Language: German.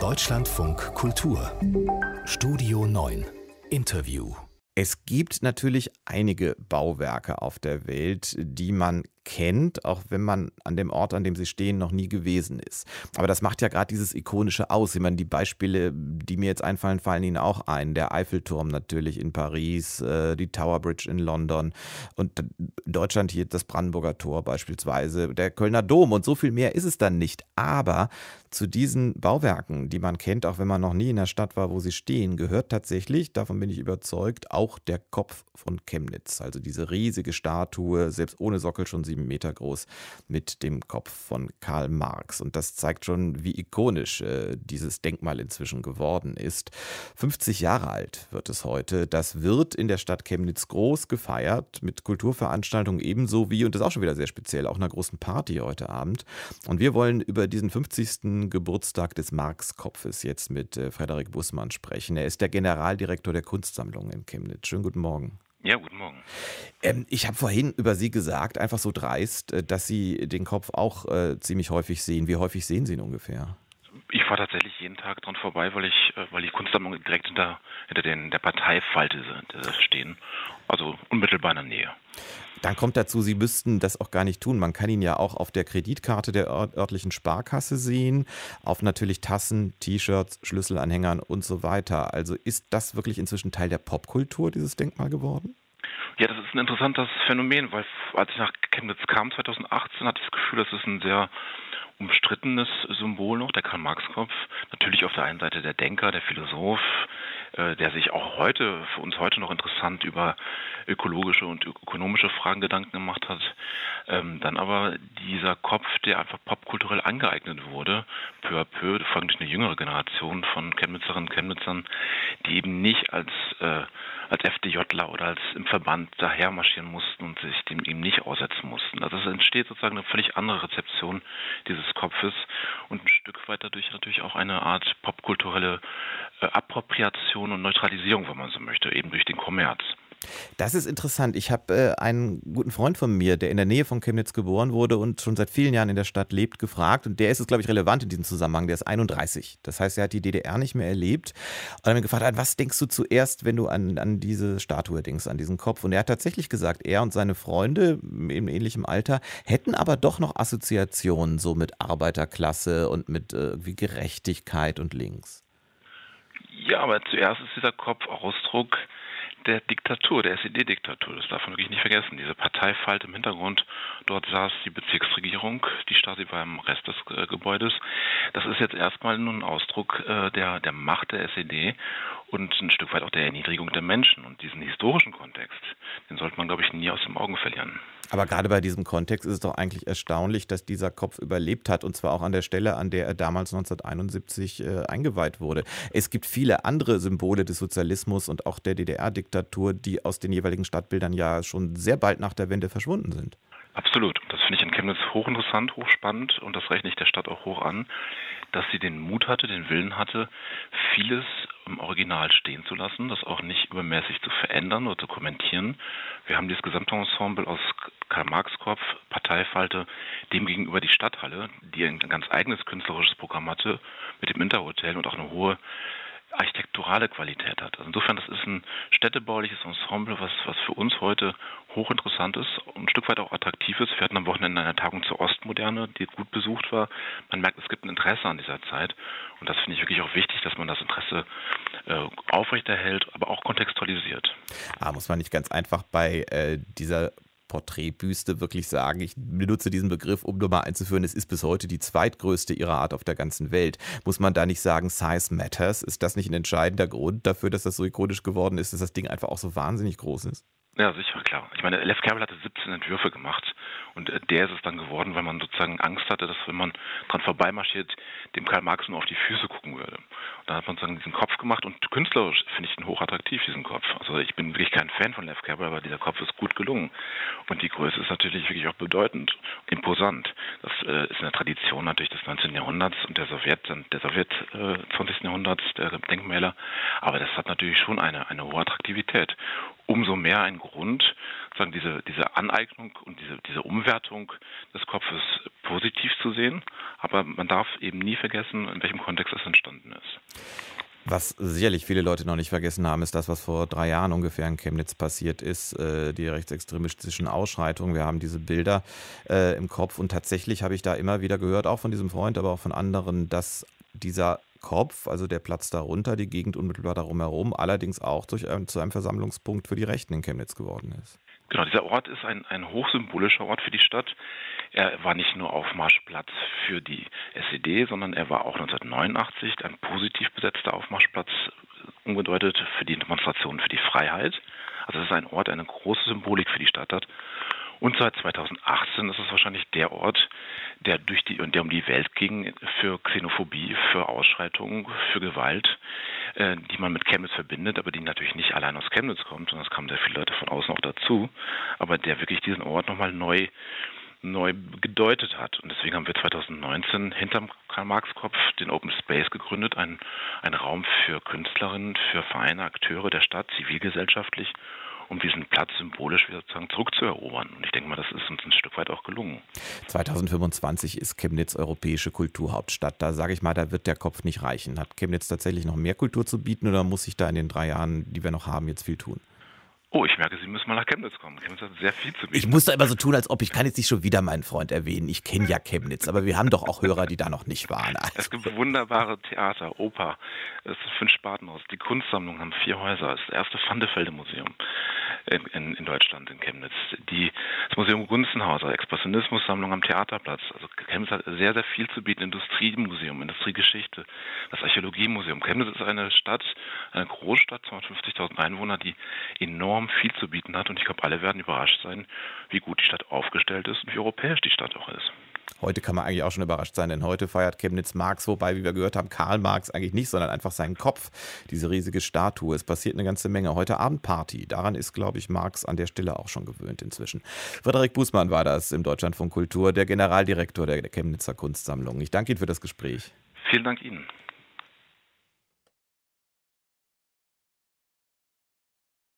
Deutschlandfunk Kultur. Studio 9 Interview. Es gibt natürlich einige Bauwerke auf der Welt, die man kennt, auch wenn man an dem Ort, an dem sie stehen, noch nie gewesen ist. Aber das macht ja gerade dieses Ikonische aus. Ich meine, die Beispiele, die mir jetzt einfallen, fallen Ihnen auch ein. Der Eiffelturm natürlich in Paris, äh, die Tower Bridge in London und in Deutschland hier das Brandenburger Tor beispielsweise, der Kölner Dom und so viel mehr ist es dann nicht. Aber zu diesen Bauwerken, die man kennt, auch wenn man noch nie in der Stadt war, wo sie stehen, gehört tatsächlich, davon bin ich überzeugt, auch der Kopf von Chemnitz. Also diese riesige Statue, selbst ohne Sockel schon sieben Meter groß, mit dem Kopf von Karl Marx. Und das zeigt schon, wie ikonisch äh, dieses Denkmal inzwischen geworden ist. 50 Jahre alt wird es heute. Das wird in der Stadt Chemnitz groß gefeiert, mit Kulturveranstaltungen ebenso wie, und das ist auch schon wieder sehr speziell, auch einer großen Party heute Abend. Und wir wollen über diesen 50. Geburtstag des Marx-Kopfes jetzt mit äh, Frederik Bussmann sprechen. Er ist der Generaldirektor der Kunstsammlung in Chemnitz. Schönen guten Morgen. Ja, guten Morgen. Ähm, ich habe vorhin über Sie gesagt, einfach so dreist, äh, dass Sie den Kopf auch äh, ziemlich häufig sehen. Wie häufig sehen Sie ihn ungefähr? Ich fahre tatsächlich jeden Tag dran vorbei, weil ich, äh, weil die Kunstsammlung direkt hinter, hinter den, der Parteifalte stehen. Also unmittelbar in der Nähe. Dann kommt dazu, Sie müssten das auch gar nicht tun. Man kann ihn ja auch auf der Kreditkarte der örtlichen Sparkasse sehen, auf natürlich Tassen, T-Shirts, Schlüsselanhängern und so weiter. Also ist das wirklich inzwischen Teil der Popkultur, dieses Denkmal geworden? Ja, das ist ein interessantes Phänomen, weil als ich nach Chemnitz kam 2018, hatte ich das Gefühl, das ist ein sehr umstrittenes Symbol noch, der Karl-Marx-Kopf. Natürlich auf der einen Seite der Denker, der Philosoph, der sich auch heute, für uns heute noch interessant über ökologische und ökonomische Fragen Gedanken gemacht hat. Ähm, dann aber dieser Kopf, der einfach popkulturell angeeignet wurde, peu à peu, durch eine jüngere Generation von Chemnitzerinnen und Chemnitzern, die eben nicht als, äh, als FDJler oder als im Verband daher marschieren mussten und sich dem eben nicht aussetzen mussten. Also es entsteht sozusagen eine völlig andere Rezeption dieses Kopfes und ein Stück weit dadurch natürlich auch eine Art popkulturelle äh, Appropriation und Neutralisierung, wenn man so möchte, eben durch den Kommerz. Das ist interessant. Ich habe äh, einen guten Freund von mir, der in der Nähe von Chemnitz geboren wurde und schon seit vielen Jahren in der Stadt lebt, gefragt. Und der ist es, glaube ich, relevant in diesem Zusammenhang. Der ist 31. Das heißt, er hat die DDR nicht mehr erlebt. Und er hat mich gefragt, was denkst du zuerst, wenn du an, an diese Statue denkst, an diesen Kopf? Und er hat tatsächlich gesagt, er und seine Freunde im ähnlichen Alter hätten aber doch noch Assoziationen so mit Arbeiterklasse und mit äh, wie Gerechtigkeit und links. Ja, aber zuerst ist dieser Kopf Ausdruck der Diktatur, der SED-Diktatur. Das darf man wirklich nicht vergessen. Diese Parteifalte im Hintergrund, dort saß die Bezirksregierung, die Stasi war im Rest des äh, Gebäudes. Das ist jetzt erstmal nur ein Ausdruck äh, der, der Macht der SED und ein Stück weit auch der Erniedrigung der Menschen. Und diesen historischen Kontext, den sollte man, glaube ich, nie aus den Augen verlieren. Aber gerade bei diesem Kontext ist es doch eigentlich erstaunlich, dass dieser Kopf überlebt hat und zwar auch an der Stelle, an der er damals 1971 äh, eingeweiht wurde. Es gibt viele andere Symbole des Sozialismus und auch der DDR-Diktatur, die aus den jeweiligen Stadtbildern ja schon sehr bald nach der Wende verschwunden sind. Absolut. Das finde ich in Chemnitz hochinteressant, hochspannend und das rechne ich der Stadt auch hoch an, dass sie den Mut hatte, den Willen hatte, vieles im Original stehen zu lassen, das auch nicht übermäßig zu verändern oder zu kommentieren. Wir haben dieses Gesamtensemble aus Karl-Marx-Kopf, Parteifalte, demgegenüber die Stadthalle, die ein ganz eigenes künstlerisches Programm hatte, mit dem Interhotel und auch eine hohe architekturale Qualität hat. Also insofern, das ist ein städtebauliches Ensemble, was, was für uns heute hochinteressant ist und ein Stück weit auch attraktiv ist. Wir hatten am Wochenende eine Tagung zur Ostmoderne, die gut besucht war. Man merkt, es gibt ein Interesse an dieser Zeit und das finde ich wirklich auch wichtig, dass man das Interesse äh, aufrechterhält, aber auch kontextualisiert. Ah, muss man nicht ganz einfach bei äh, dieser Porträtbüste wirklich sagen, ich benutze diesen Begriff, um nur mal einzuführen, es ist bis heute die zweitgrößte ihrer Art auf der ganzen Welt. Muss man da nicht sagen, Size Matters? Ist das nicht ein entscheidender Grund dafür, dass das so ikonisch geworden ist, dass das Ding einfach auch so wahnsinnig groß ist? Ja, sicher, klar. Ich meine, Lev Kerbel hatte 17 Entwürfe gemacht und äh, der ist es dann geworden, weil man sozusagen Angst hatte, dass wenn man dran vorbeimarschiert, dem Karl Marx nur auf die Füße gucken würde. Und dann hat man sozusagen diesen Kopf gemacht und künstlerisch finde ich ihn hochattraktiv, diesen Kopf. Also ich bin wirklich kein Fan von Lev Kerbel, aber dieser Kopf ist gut gelungen. Und die Größe ist natürlich wirklich auch bedeutend, imposant. Das äh, ist eine Tradition natürlich des 19. Jahrhunderts und der Sowjet, der Sowjet äh, 20. Jahrhunderts, der Denkmäler. Aber das hat natürlich schon eine, eine hohe Attraktivität. Umso mehr ein Grund, sagen diese, diese Aneignung und diese, diese Umwertung des Kopfes positiv zu sehen. Aber man darf eben nie vergessen, in welchem Kontext es entstanden ist. Was sicherlich viele Leute noch nicht vergessen haben, ist das, was vor drei Jahren ungefähr in Chemnitz passiert ist, äh, die rechtsextremistischen Ausschreitungen. Wir haben diese Bilder äh, im Kopf und tatsächlich habe ich da immer wieder gehört, auch von diesem Freund, aber auch von anderen, dass dieser Kopf, also der Platz darunter, die Gegend unmittelbar darum herum, allerdings auch durch, äh, zu einem Versammlungspunkt für die Rechten in Chemnitz geworden ist. Genau, dieser Ort ist ein, ein hochsymbolischer Ort für die Stadt. Er war nicht nur Aufmarschplatz für die SED, sondern er war auch 1989 ein positiv besetzter Aufmarschplatz, umgedeutet für die Demonstration für die Freiheit. Also es ist ein Ort, der eine große Symbolik für die Stadt hat. Und seit 2018 ist es wahrscheinlich der Ort, der durch die der um die Welt ging für Xenophobie, für Ausschreitungen, für Gewalt, äh, die man mit Chemnitz verbindet, aber die natürlich nicht allein aus Chemnitz kommt, sondern es kamen sehr viele Leute von außen auch dazu, aber der wirklich diesen Ort nochmal neu neu gedeutet hat. Und deswegen haben wir 2019 hinterm Karl-Marx-Kopf den Open Space gegründet, ein, ein Raum für Künstlerinnen, für Vereine, Akteure der Stadt, zivilgesellschaftlich, um diesen Platz symbolisch sozusagen zurückzuerobern. Und ich denke mal, das ist uns ein Stück weit auch gelungen. 2025 ist Chemnitz europäische Kulturhauptstadt. Da sage ich mal, da wird der Kopf nicht reichen. Hat Chemnitz tatsächlich noch mehr Kultur zu bieten oder muss sich da in den drei Jahren, die wir noch haben, jetzt viel tun? Oh, ich merke, Sie müssen mal nach Chemnitz kommen. Chemnitz hat sehr viel zu bieten. Ich muss da immer so tun, als ob ich kann jetzt nicht schon wieder meinen Freund erwähnen. Ich kenne ja Chemnitz, aber wir haben doch auch Hörer, die da noch nicht waren. Also. Es gibt wunderbare Theater, Oper, es ist fünf Spartenhaus, die Kunstsammlung haben vier Häuser, es ist das erste Vandefelde-Museum in, in, in, Deutschland, in Chemnitz. Die, das Museum Gunzenhauser, Expressionismussammlung am Theaterplatz. Also Chemnitz hat sehr, sehr viel zu bieten. Industriemuseum, Industriegeschichte, das Archäologiemuseum. Chemnitz ist eine Stadt, eine Großstadt, 250.000 Einwohner, die enorm viel zu bieten hat. Und ich glaube, alle werden überrascht sein, wie gut die Stadt aufgestellt ist und wie europäisch die Stadt auch ist. Heute kann man eigentlich auch schon überrascht sein, denn heute feiert Chemnitz Marx, wobei, wie wir gehört haben, Karl Marx eigentlich nicht, sondern einfach seinen Kopf, diese riesige Statue. Es passiert eine ganze Menge. Heute Abend Party. Daran ist, glaube ich, Marx an der Stelle auch schon gewöhnt inzwischen. Frederik Bußmann war das im Deutschlandfunk Kultur, der Generaldirektor der Chemnitzer Kunstsammlung. Ich danke Ihnen für das Gespräch. Vielen Dank Ihnen.